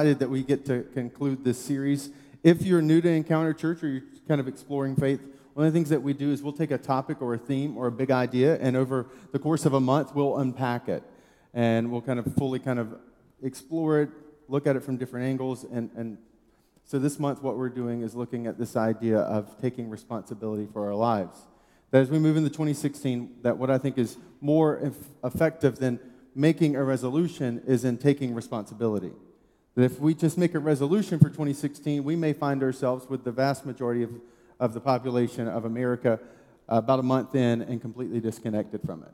that we get to conclude this series. If you're new to Encounter Church or you're kind of exploring faith, one of the things that we do is we'll take a topic or a theme or a big idea, and over the course of a month, we'll unpack it. And we'll kind of fully kind of explore it, look at it from different angles. And, and so this month, what we're doing is looking at this idea of taking responsibility for our lives. That as we move into 2016, that what I think is more effective than making a resolution is in taking responsibility. That if we just make a resolution for 2016, we may find ourselves with the vast majority of, of the population of America uh, about a month in and completely disconnected from it.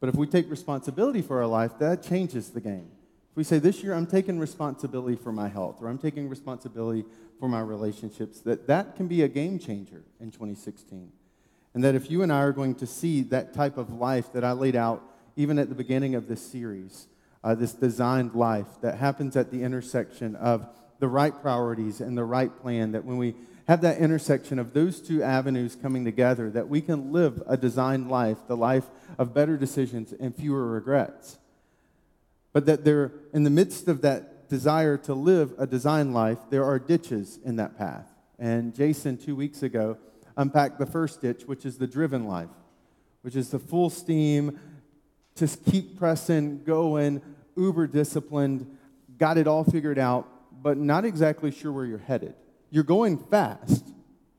But if we take responsibility for our life, that changes the game. If we say, This year I'm taking responsibility for my health, or I'm taking responsibility for my relationships, that that can be a game changer in 2016. And that if you and I are going to see that type of life that I laid out even at the beginning of this series, uh, this designed life that happens at the intersection of the right priorities and the right plan, that when we have that intersection of those two avenues coming together, that we can live a designed life, the life of better decisions and fewer regrets. But that there, in the midst of that desire to live a designed life, there are ditches in that path. And Jason, two weeks ago, unpacked the first ditch, which is the driven life, which is the full steam, just keep pressing, going, uber disciplined, got it all figured out, but not exactly sure where you're headed. You're going fast,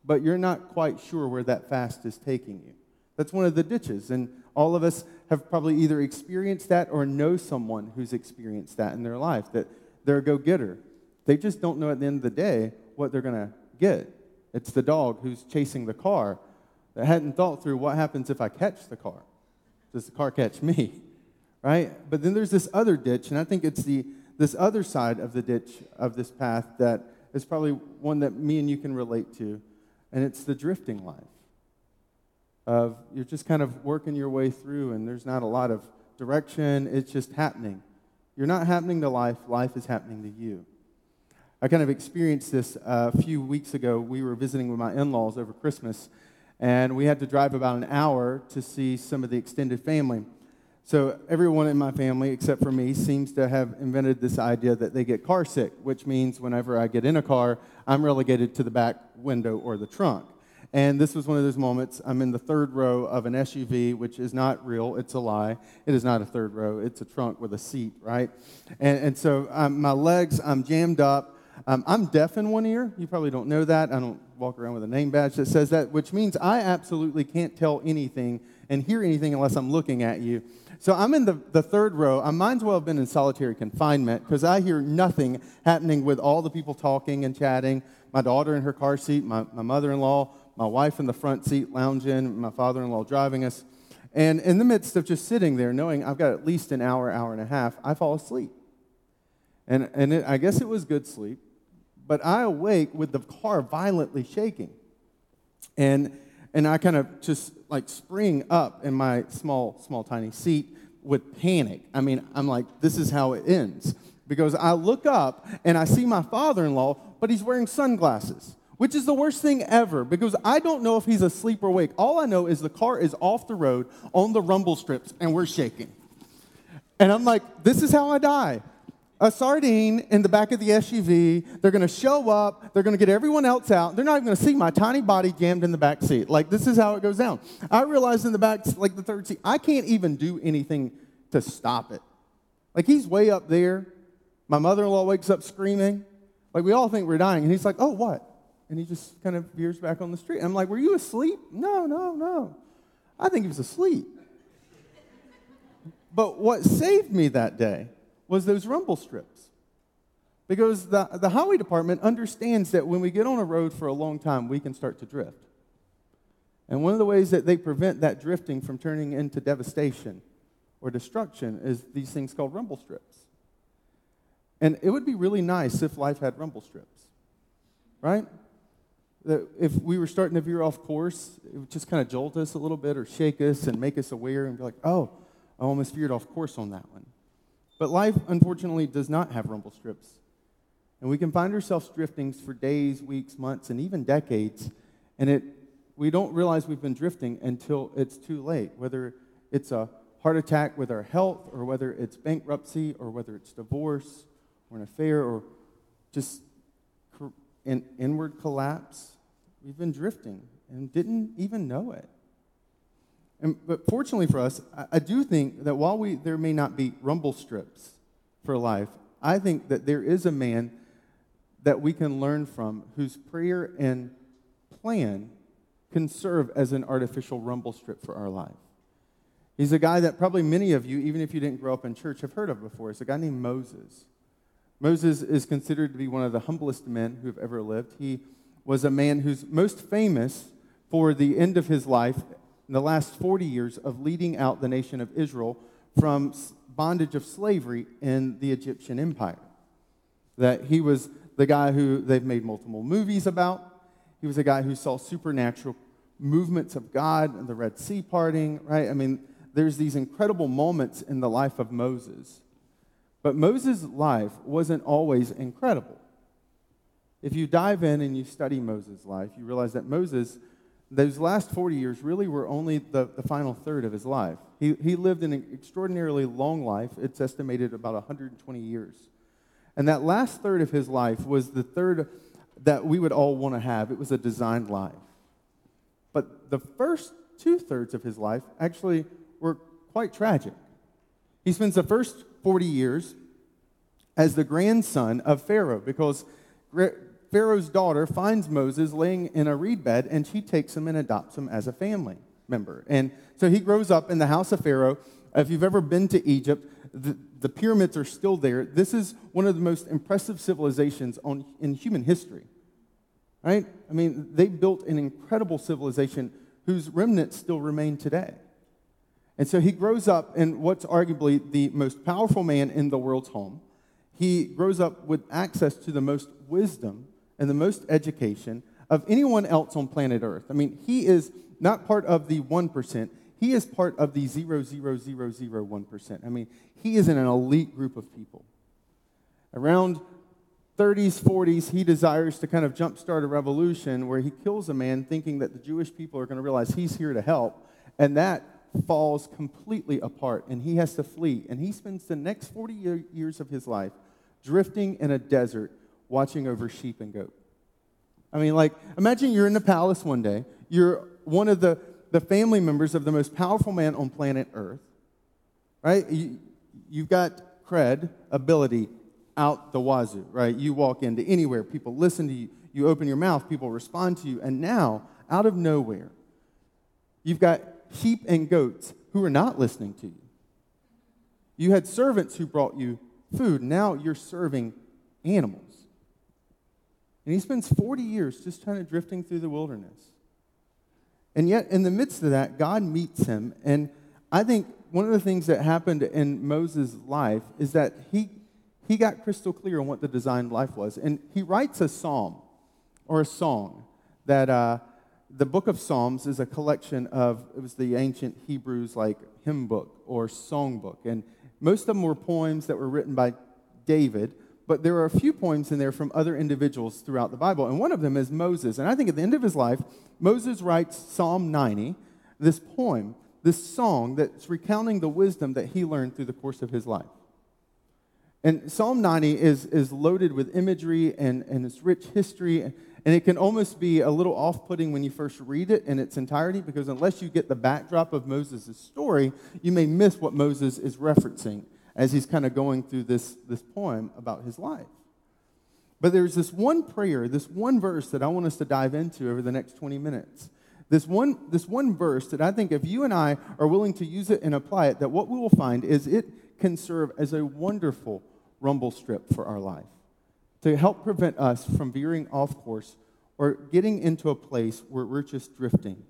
but you're not quite sure where that fast is taking you. That's one of the ditches. And all of us have probably either experienced that or know someone who's experienced that in their life, that they're a go getter. They just don't know at the end of the day what they're going to get. It's the dog who's chasing the car that hadn't thought through what happens if I catch the car. Does the car catch me? right? But then there's this other ditch, and I think it's the this other side of the ditch of this path that is probably one that me and you can relate to, and it's the drifting life. Of you're just kind of working your way through, and there's not a lot of direction. It's just happening. You're not happening to life. Life is happening to you. I kind of experienced this uh, a few weeks ago. We were visiting with my in-laws over Christmas, and we had to drive about an hour to see some of the extended family. So everyone in my family, except for me, seems to have invented this idea that they get car sick, which means whenever I get in a car, I'm relegated to the back window or the trunk. And this was one of those moments. I'm in the third row of an SUV, which is not real. It's a lie. It is not a third row. It's a trunk with a seat, right? And, and so um, my legs, I'm jammed up. Um, I'm deaf in one ear. You probably don't know that. I don't walk around with a name badge that says that, which means I absolutely can't tell anything and hear anything unless I'm looking at you. So I'm in the, the third row. I might as well have been in solitary confinement because I hear nothing happening with all the people talking and chatting. My daughter in her car seat, my, my mother in law, my wife in the front seat lounging, my father in law driving us. And in the midst of just sitting there, knowing I've got at least an hour, hour and a half, I fall asleep. And, and it, I guess it was good sleep, but I awake with the car violently shaking. And and I kind of just like spring up in my small, small, tiny seat with panic. I mean, I'm like, this is how it ends. Because I look up and I see my father in law, but he's wearing sunglasses, which is the worst thing ever because I don't know if he's asleep or awake. All I know is the car is off the road on the rumble strips and we're shaking. And I'm like, this is how I die a sardine in the back of the SUV. They're going to show up. They're going to get everyone else out. They're not even going to see my tiny body jammed in the back seat. Like, this is how it goes down. I realized in the back, like the third seat, I can't even do anything to stop it. Like, he's way up there. My mother in law wakes up screaming. Like, we all think we're dying. And he's like, oh, what? And he just kind of veers back on the street. I'm like, were you asleep? No, no, no. I think he was asleep. But what saved me that day was those rumble strips. Because the, the highway department understands that when we get on a road for a long time, we can start to drift. And one of the ways that they prevent that drifting from turning into devastation or destruction is these things called rumble strips. And it would be really nice if life had rumble strips, right? That if we were starting to veer off course, it would just kind of jolt us a little bit or shake us and make us aware and be like, oh, I almost veered off course on that one. But life, unfortunately, does not have rumble strips. And we can find ourselves drifting for days, weeks, months, and even decades. And it, we don't realize we've been drifting until it's too late, whether it's a heart attack with our health, or whether it's bankruptcy, or whether it's divorce, or an affair, or just an inward collapse. We've been drifting and didn't even know it. And, but fortunately for us, I, I do think that while we, there may not be rumble strips for life, I think that there is a man that we can learn from whose prayer and plan can serve as an artificial rumble strip for our life. He's a guy that probably many of you, even if you didn't grow up in church, have heard of before. It's a guy named Moses. Moses is considered to be one of the humblest men who have ever lived. He was a man who's most famous for the end of his life in the last 40 years of leading out the nation of Israel from bondage of slavery in the Egyptian empire. That he was the guy who they've made multiple movies about. He was a guy who saw supernatural movements of God and the Red Sea parting, right? I mean, there's these incredible moments in the life of Moses. But Moses' life wasn't always incredible. If you dive in and you study Moses' life, you realize that Moses, those last 40 years really were only the, the final third of his life. He, he lived an extraordinarily long life. It's estimated about 120 years. And that last third of his life was the third that we would all want to have. It was a designed life. But the first two thirds of his life actually were quite tragic. He spends the first 40 years as the grandson of Pharaoh because Pharaoh's daughter finds Moses laying in a reed bed and she takes him and adopts him as a family member. And so he grows up in the house of Pharaoh. If you've ever been to Egypt, the, the pyramids are still there. This is one of the most impressive civilizations on, in human history. Right? I mean, they built an incredible civilization whose remnants still remain today. And so he grows up in what's arguably the most powerful man in the world's home. He grows up with access to the most wisdom and the most education of anyone else on planet Earth. I mean, he is not part of the 1%, he is part of the 0.0001%. I mean, he is in an elite group of people. Around 30s, 40s, he desires to kind of jumpstart a revolution where he kills a man thinking that the Jewish people are going to realize he's here to help. And that falls completely apart and he has to flee. And he spends the next 40 years of his life drifting in a desert watching over sheep and goat. I mean, like, imagine you're in the palace one day, you're one of the, the family members of the most powerful man on planet Earth, right? You, you've got cred, ability out the wazoo, right? You walk into anywhere, people listen to you, you open your mouth, people respond to you, and now, out of nowhere, you've got sheep and goats who are not listening to you. You had servants who brought you food. Now you're serving animals. And he spends 40 years just kind of drifting through the wilderness. And yet, in the midst of that, God meets him. And I think one of the things that happened in Moses' life is that he, he got crystal clear on what the designed life was. And he writes a psalm or a song that uh, the book of Psalms is a collection of, it was the ancient Hebrews like hymn book or song book. And most of them were poems that were written by David, but there are a few poems in there from other individuals throughout the Bible. And one of them is Moses. And I think at the end of his life, Moses writes Psalm 90, this poem, this song that's recounting the wisdom that he learned through the course of his life. And Psalm 90 is, is loaded with imagery and, and its rich history. And it can almost be a little off putting when you first read it in its entirety, because unless you get the backdrop of Moses' story, you may miss what Moses is referencing as he's kind of going through this, this poem about his life. But there's this one prayer, this one verse that I want us to dive into over the next 20 minutes. This one, this one verse that I think if you and I are willing to use it and apply it, that what we will find is it can serve as a wonderful rumble strip for our life to help prevent us from veering off course or getting into a place where we're just drifting.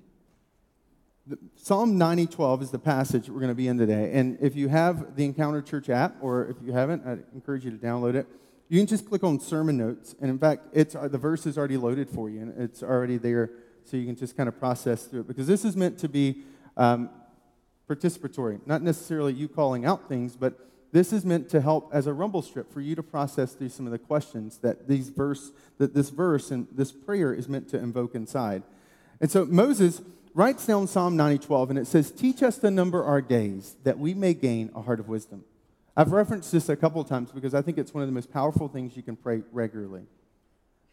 Psalm 90:12 is the passage we're going to be in today. And if you have the Encounter Church app, or if you haven't, I encourage you to download it. You can just click on sermon notes, and in fact, it's uh, the verse is already loaded for you, and it's already there, so you can just kind of process through it. Because this is meant to be um, participatory, not necessarily you calling out things, but this is meant to help as a rumble strip for you to process through some of the questions that these verse that this verse and this prayer is meant to invoke inside. And so Moses writes down Psalm 90:12 and it says, "Teach us to number our days that we may gain a heart of wisdom." I've referenced this a couple of times because I think it's one of the most powerful things you can pray regularly.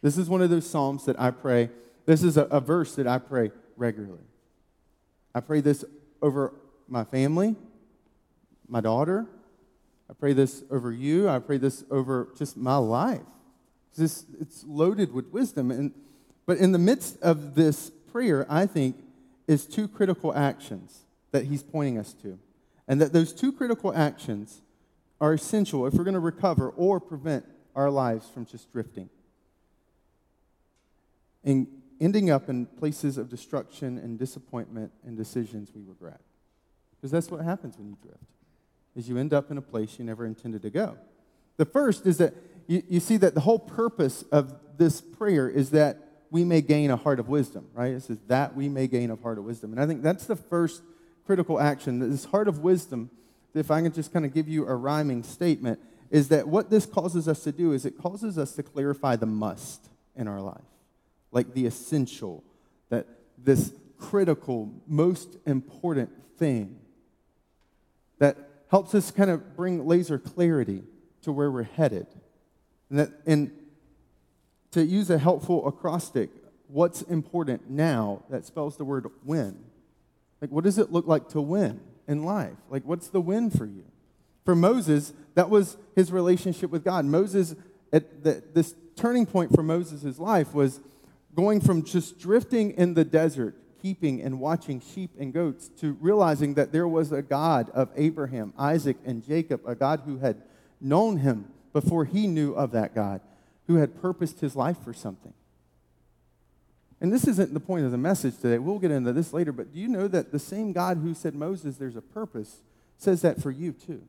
This is one of those Psalms that I pray. This is a, a verse that I pray regularly. I pray this over my family, my daughter. I pray this over you. I pray this over just my life. This, it's loaded with wisdom. And, but in the midst of this prayer, I think, is two critical actions that he's pointing us to. And that those two critical actions are essential if we're going to recover or prevent our lives from just drifting and ending up in places of destruction and disappointment and decisions we regret. Because that's what happens when you drift, is you end up in a place you never intended to go. The first is that you, you see that the whole purpose of this prayer is that we may gain a heart of wisdom, right? It says that we may gain a heart of wisdom. And I think that's the first critical action. This heart of wisdom, if I can just kind of give you a rhyming statement, is that what this causes us to do is it causes us to clarify the must in our life, like the essential, that this critical, most important thing that helps us kind of bring laser clarity to where we're headed. And, that, and to use a helpful acrostic, what's important now, that spells the word win. Like, what does it look like to win in life? Like, what's the win for you? For Moses, that was his relationship with God. Moses, at the, this turning point for Moses' life was going from just drifting in the desert, keeping and watching sheep and goats, to realizing that there was a God of Abraham, Isaac, and Jacob, a God who had known him before he knew of that God, who had purposed his life for something. And this isn't the point of the message today. We'll get into this later, but do you know that the same God who said, Moses, there's a purpose, says that for you too?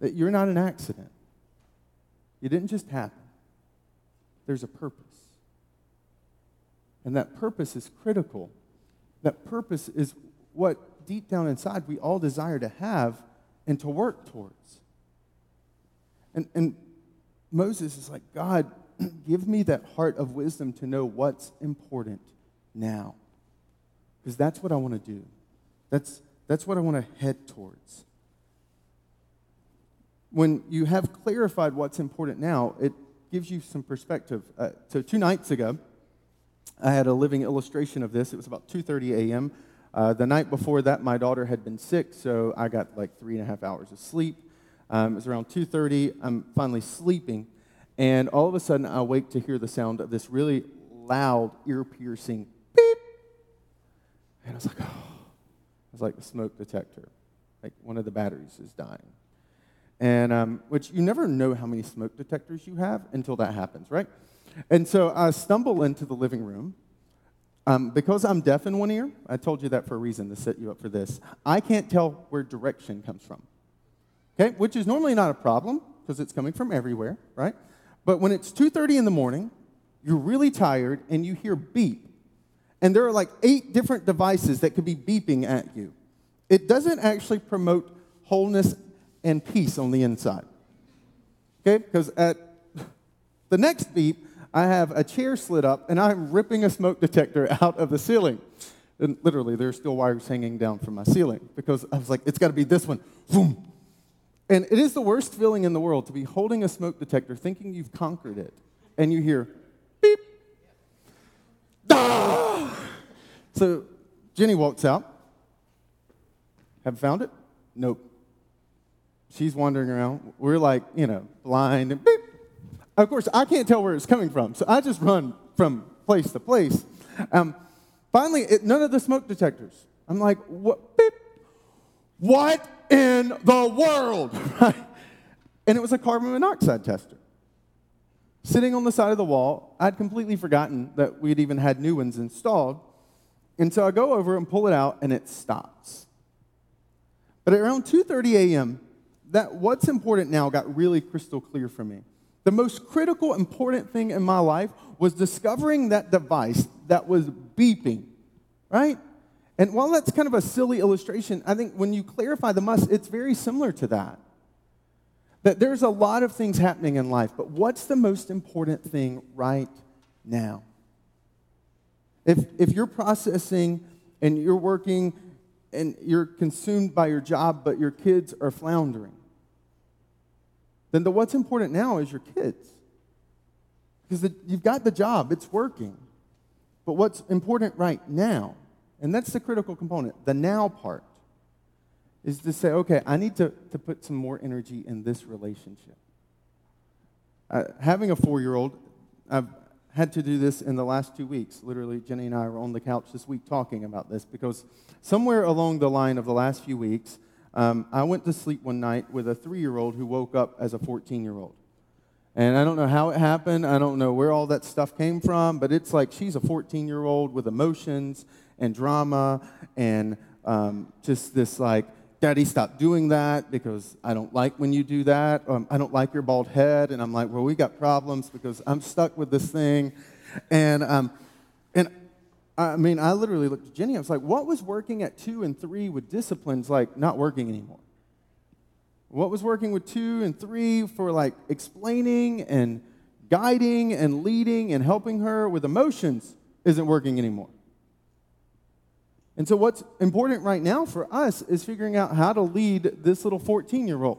That you're not an accident. You didn't just happen, there's a purpose. And that purpose is critical. That purpose is what deep down inside we all desire to have and to work towards. And, and Moses is like, God, give me that heart of wisdom to know what's important now. Because that's what I want to do. That's, that's what I want to head towards. When you have clarified what's important now, it gives you some perspective. Uh, so two nights ago, I had a living illustration of this. It was about 2.30 a.m. Uh, the night before that, my daughter had been sick, so I got like three and a half hours of sleep. Um, it was around 2.30. I'm finally sleeping. And all of a sudden, I wake to hear the sound of this really loud, ear-piercing beep. And I was like, oh. It was like a smoke detector. Like one of the batteries is dying. And um, which you never know how many smoke detectors you have until that happens, right? And so I stumble into the living room. Um, because I'm deaf in one ear, I told you that for a reason to set you up for this. I can't tell where direction comes from okay, which is normally not a problem because it's coming from everywhere, right? But when it's 2:30 in the morning, you're really tired and you hear beep. And there are like eight different devices that could be beeping at you. It doesn't actually promote wholeness and peace on the inside. Okay? Because at the next beep, I have a chair slid up and I'm ripping a smoke detector out of the ceiling. And literally, there's still wires hanging down from my ceiling because I was like, it's got to be this one. Boom. And it is the worst feeling in the world to be holding a smoke detector thinking you've conquered it, and you hear beep. Ah! So Jenny walks out. Have found it? Nope. She's wandering around. We're like, you know, blind and beep. Of course, I can't tell where it's coming from, so I just run from place to place. Um, finally, it, none of the smoke detectors. I'm like, what? Beep. What in the world? And it was a carbon monoxide tester. Sitting on the side of the wall, I'd completely forgotten that we'd even had new ones installed. And so I go over and pull it out, and it stops. But at around 2:30 a.m., that what's important now got really crystal clear for me. The most critical, important thing in my life was discovering that device that was beeping, right? And while that's kind of a silly illustration, I think when you clarify the must, it's very similar to that. That there's a lot of things happening in life, but what's the most important thing right now? If, if you're processing and you're working and you're consumed by your job, but your kids are floundering, then the what's important now is your kids. Because the, you've got the job, it's working. But what's important right now, and that's the critical component, the now part, is to say, okay, I need to, to put some more energy in this relationship. Uh, having a four year old, I've had to do this in the last two weeks. Literally, Jenny and I were on the couch this week talking about this because somewhere along the line of the last few weeks, um, I went to sleep one night with a three year old who woke up as a 14 year old. And I don't know how it happened. I don't know where all that stuff came from, but it's like she's a 14 year old with emotions and drama and um, just this like, Daddy, stop doing that because I don't like when you do that. Um, I don't like your bald head. And I'm like, well, we got problems because I'm stuck with this thing. And, um, and I mean, I literally looked at Jenny. I was like, what was working at two and three with disciplines like not working anymore? What was working with two and three for like explaining and guiding and leading and helping her with emotions isn't working anymore. And so, what's important right now for us is figuring out how to lead this little 14 year old.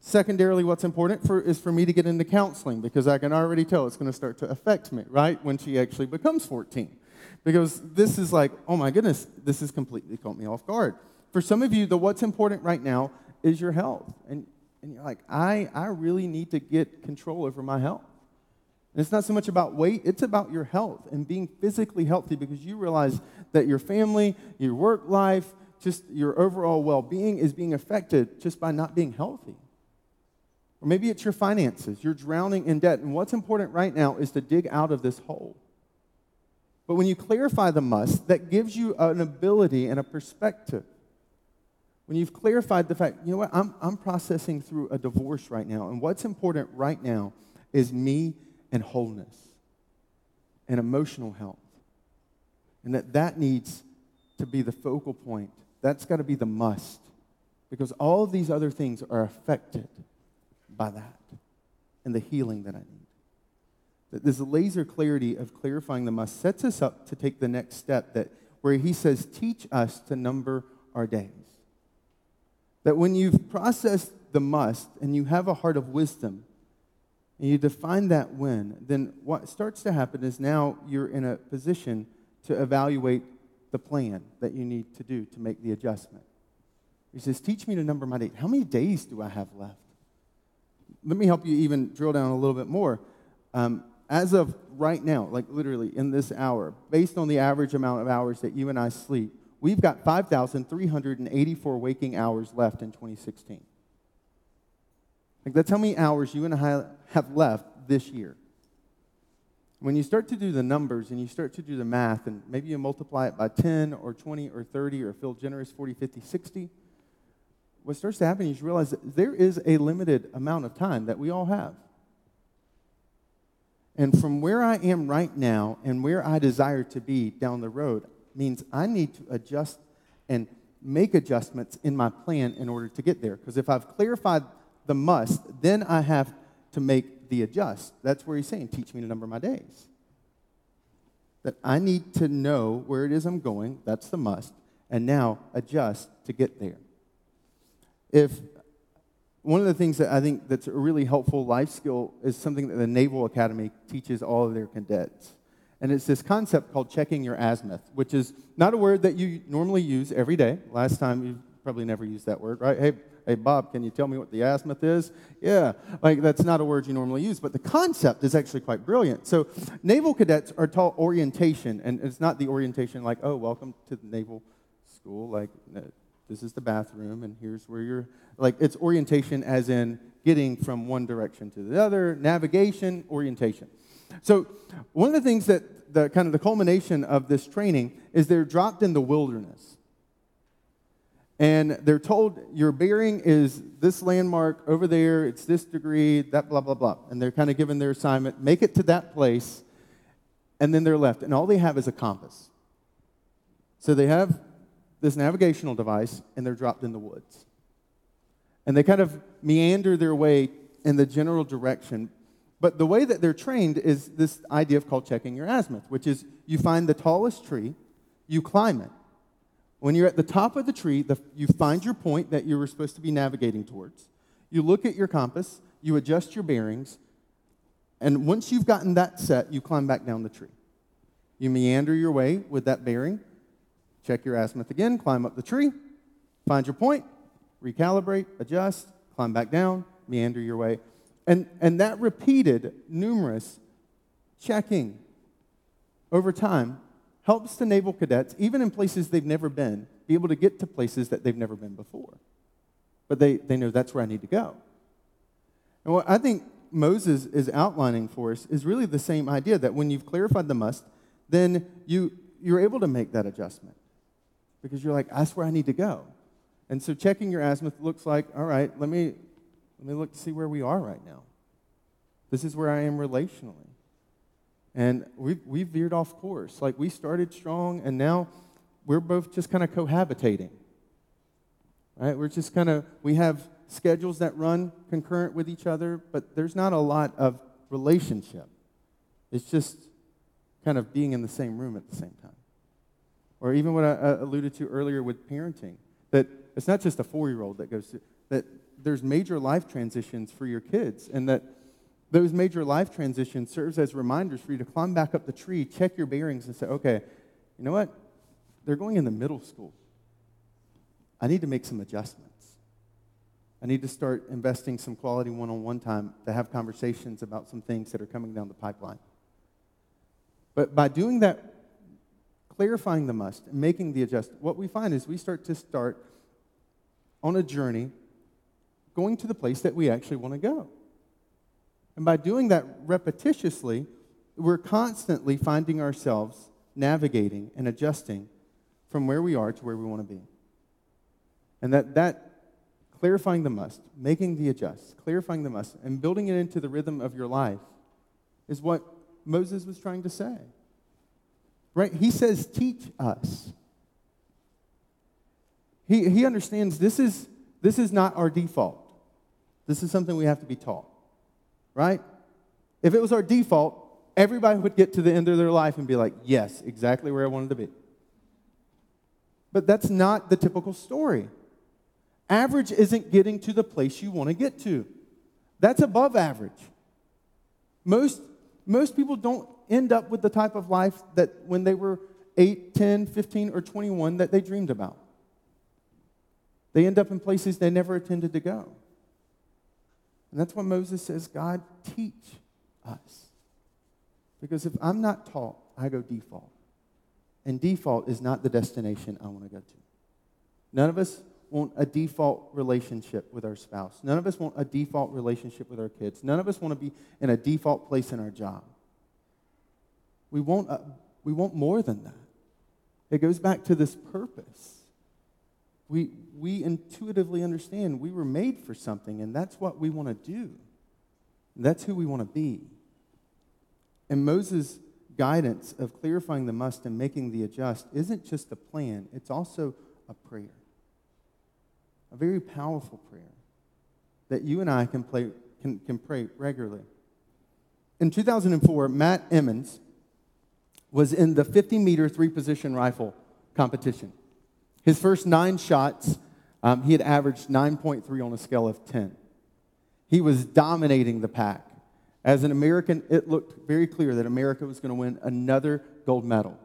Secondarily, what's important for, is for me to get into counseling because I can already tell it's going to start to affect me, right, when she actually becomes 14. Because this is like, oh my goodness, this has completely caught me off guard. For some of you, the what's important right now is your health. And, and you're like, I, I really need to get control over my health. And it's not so much about weight, it's about your health and being physically healthy because you realize that your family, your work life, just your overall well being is being affected just by not being healthy. Or maybe it's your finances. You're drowning in debt. And what's important right now is to dig out of this hole. But when you clarify the must, that gives you an ability and a perspective. When you've clarified the fact, you know what, I'm, I'm processing through a divorce right now. And what's important right now is me and wholeness and emotional health. And that that needs to be the focal point. That's got to be the must. Because all of these other things are affected by that and the healing that I need. That this laser clarity of clarifying the must sets us up to take the next step that where he says, teach us to number our days. That when you've processed the must and you have a heart of wisdom, and you define that when, then what starts to happen is now you're in a position to evaluate the plan that you need to do to make the adjustment. He says, Teach me to number my days. How many days do I have left? Let me help you even drill down a little bit more. Um, as of right now, like literally in this hour, based on the average amount of hours that you and I sleep, we've got 5,384 waking hours left in 2016. Like, that's how many hours you and I have left this year. When you start to do the numbers and you start to do the math, and maybe you multiply it by 10 or 20 or 30 or feel generous 40, 50, 60, what starts to happen is you realize that there is a limited amount of time that we all have. And from where I am right now and where I desire to be down the road means I need to adjust and make adjustments in my plan in order to get there. Because if I've clarified the must, then I have to make the adjust. That's where he's saying, teach me to number my days. That I need to know where it is I'm going, that's the must, and now adjust to get there. If one of the things that I think that's a really helpful life skill is something that the Naval Academy teaches all of their cadets. And it's this concept called checking your azimuth, which is not a word that you normally use every day. Last time you probably never used that word, right? Hey, hey, Bob, can you tell me what the azimuth is? Yeah, like that's not a word you normally use, but the concept is actually quite brilliant. So, naval cadets are taught orientation, and it's not the orientation like, oh, welcome to the naval school, like, this is the bathroom, and here's where you're, like, it's orientation as in getting from one direction to the other, navigation, orientation. So, one of the things that the kind of the culmination of this training is they're dropped in the wilderness and they're told your bearing is this landmark over there, it's this degree, that blah, blah, blah. And they're kind of given their assignment make it to that place, and then they're left. And all they have is a compass. So they have this navigational device, and they're dropped in the woods. And they kind of meander their way in the general direction. But the way that they're trained is this idea of called checking your azimuth, which is you find the tallest tree, you climb it, when you're at the top of the tree, the, you find your point that you were supposed to be navigating towards. You look at your compass, you adjust your bearings, and once you've gotten that set, you climb back down the tree. You meander your way with that bearing, check your azimuth again, climb up the tree, find your point, recalibrate, adjust, climb back down, meander your way. And, and that repeated numerous checking over time helps the naval cadets, even in places they've never been, be able to get to places that they've never been before. But they, they know that's where I need to go. And what I think Moses is outlining for us is really the same idea that when you've clarified the must, then you, you're able to make that adjustment because you're like, that's where I need to go. And so checking your azimuth looks like, all right, let me, let me look to see where we are right now. This is where I am relationally. And we've, we've veered off course. Like we started strong, and now we're both just kind of cohabitating. Right? We're just kind of, we have schedules that run concurrent with each other, but there's not a lot of relationship. It's just kind of being in the same room at the same time. Or even what I alluded to earlier with parenting, that it's not just a four year old that goes through, that there's major life transitions for your kids, and that those major life transitions serves as reminders for you to climb back up the tree, check your bearings, and say, okay, you know what? They're going in the middle school. I need to make some adjustments. I need to start investing some quality one on one time to have conversations about some things that are coming down the pipeline. But by doing that, clarifying the must and making the adjustment, what we find is we start to start on a journey going to the place that we actually want to go. And by doing that repetitiously, we're constantly finding ourselves navigating and adjusting from where we are to where we want to be. And that, that clarifying the must, making the adjust, clarifying the must, and building it into the rhythm of your life is what Moses was trying to say. Right? He says, teach us. He, he understands this is, this is not our default. This is something we have to be taught. Right? If it was our default, everybody would get to the end of their life and be like, yes, exactly where I wanted to be. But that's not the typical story. Average isn't getting to the place you want to get to. That's above average. Most, most people don't end up with the type of life that when they were 8, 10, 15, or 21 that they dreamed about. They end up in places they never intended to go. And that's what Moses says God, teach us. Because if I'm not taught, I go default. And default is not the destination I want to go to. None of us want a default relationship with our spouse. None of us want a default relationship with our kids. None of us want to be in a default place in our job. We want, a, we want more than that. It goes back to this purpose. We, we intuitively understand we were made for something, and that's what we want to do. That's who we want to be. And Moses' guidance of clarifying the must and making the adjust isn't just a plan, it's also a prayer a very powerful prayer that you and I can, play, can, can pray regularly. In 2004, Matt Emmons was in the 50 meter three position rifle competition. His first nine shots, um, he had averaged 9.3 on a scale of 10. He was dominating the pack. As an American, it looked very clear that America was going to win another gold medal.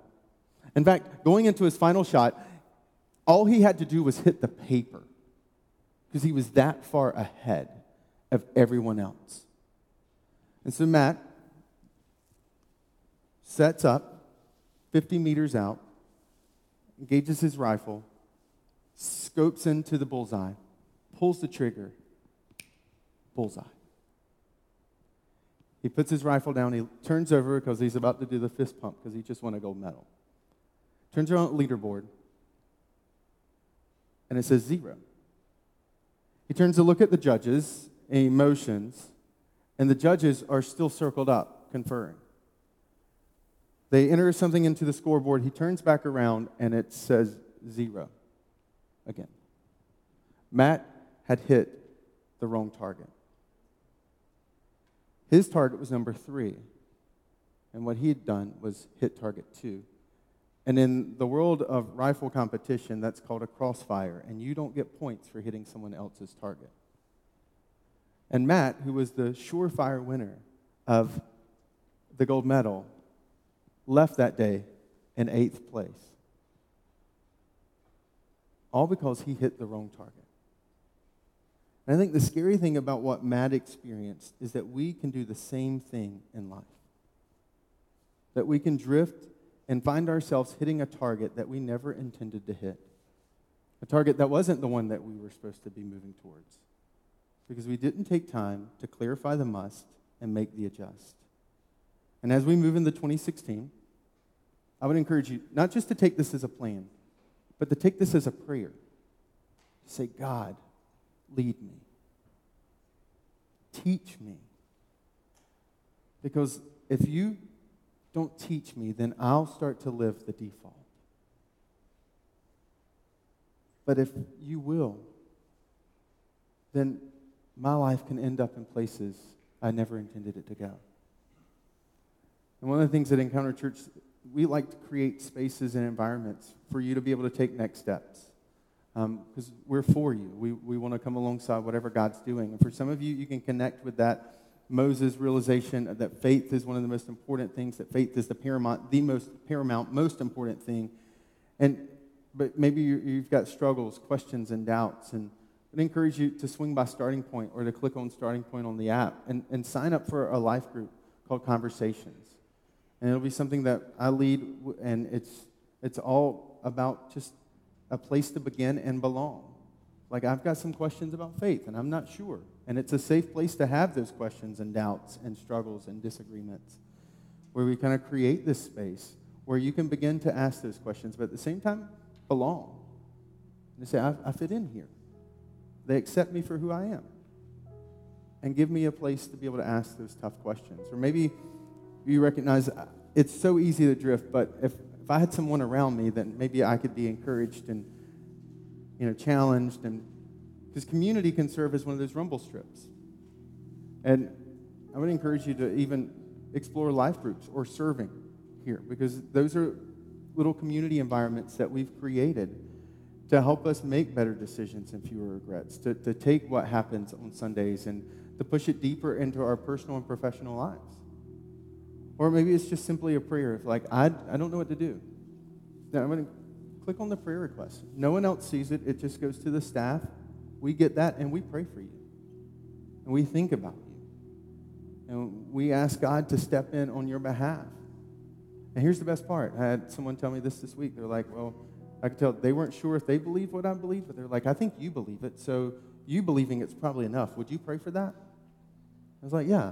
In fact, going into his final shot, all he had to do was hit the paper because he was that far ahead of everyone else. And so Matt sets up 50 meters out, engages his rifle, scopes into the bullseye, pulls the trigger, bullseye. He puts his rifle down, he turns over because he's about to do the fist pump because he just won a gold medal. Turns around the leaderboard, and it says zero. He turns to look at the judges' emotions, and the judges are still circled up, conferring. They enter something into the scoreboard. He turns back around, and it says zero again. Matt had hit the wrong target. His target was number three, and what he had done was hit target two. And in the world of rifle competition, that's called a crossfire, and you don't get points for hitting someone else's target. And Matt, who was the surefire winner of the gold medal, left that day in eighth place. All because he hit the wrong target. And I think the scary thing about what Matt experienced is that we can do the same thing in life. That we can drift and find ourselves hitting a target that we never intended to hit. A target that wasn't the one that we were supposed to be moving towards. Because we didn't take time to clarify the must and make the adjust. And as we move into 2016, I would encourage you not just to take this as a plan, but to take this as a prayer. To say, God, lead me. Teach me. Because if you don't teach me, then I'll start to live the default. But if you will, then my life can end up in places I never intended it to go. And one of the things that Encounter Church, we like to create spaces and environments for you to be able to take next steps. Because um, we're for you. We, we want to come alongside whatever God's doing. And for some of you, you can connect with that Moses' realization that faith is one of the most important things, that faith is the paramount, the most paramount, most important thing. And but maybe you, have got struggles, questions, and doubts. And I'd encourage you to swing by Starting Point or to click on Starting Point on the app and, and sign up for a life group called Conversations. And it'll be something that I lead, and it's, it's all about just a place to begin and belong. Like, I've got some questions about faith, and I'm not sure. And it's a safe place to have those questions and doubts and struggles and disagreements, where we kind of create this space where you can begin to ask those questions, but at the same time, belong. And say, I, I fit in here. They accept me for who I am. And give me a place to be able to ask those tough questions. Or maybe you recognize it's so easy to drift, but if, if I had someone around me, then maybe I could be encouraged and you know, challenged. And because community can serve as one of those rumble strips. And I would encourage you to even explore life groups or serving here because those are little community environments that we've created to help us make better decisions and fewer regrets, to, to take what happens on Sundays and to push it deeper into our personal and professional lives. Or maybe it's just simply a prayer like, I, I don't know what to do. Now I'm going to click on the prayer request. No one else sees it, it just goes to the staff. We get that and we pray for you. And we think about you. And we ask God to step in on your behalf. And here's the best part. I had someone tell me this this week. They're like, well, I could tell they weren't sure if they believe what I believe, but they're like, I think you believe it. So you believing it's probably enough. Would you pray for that? I was like, yeah.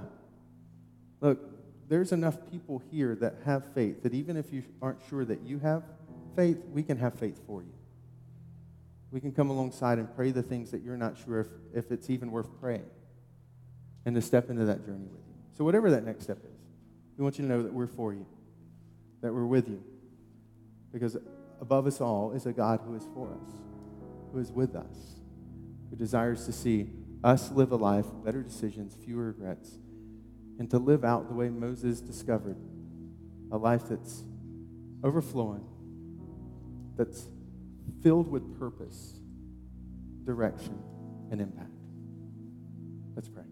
Look, there's enough people here that have faith that even if you aren't sure that you have faith, we can have faith for you. We can come alongside and pray the things that you're not sure if, if it's even worth praying and to step into that journey with you. So, whatever that next step is, we want you to know that we're for you that we're with you. Because above us all is a God who is for us, who is with us, who desires to see us live a life, better decisions, fewer regrets, and to live out the way Moses discovered a life that's overflowing, that's filled with purpose, direction, and impact. Let's pray.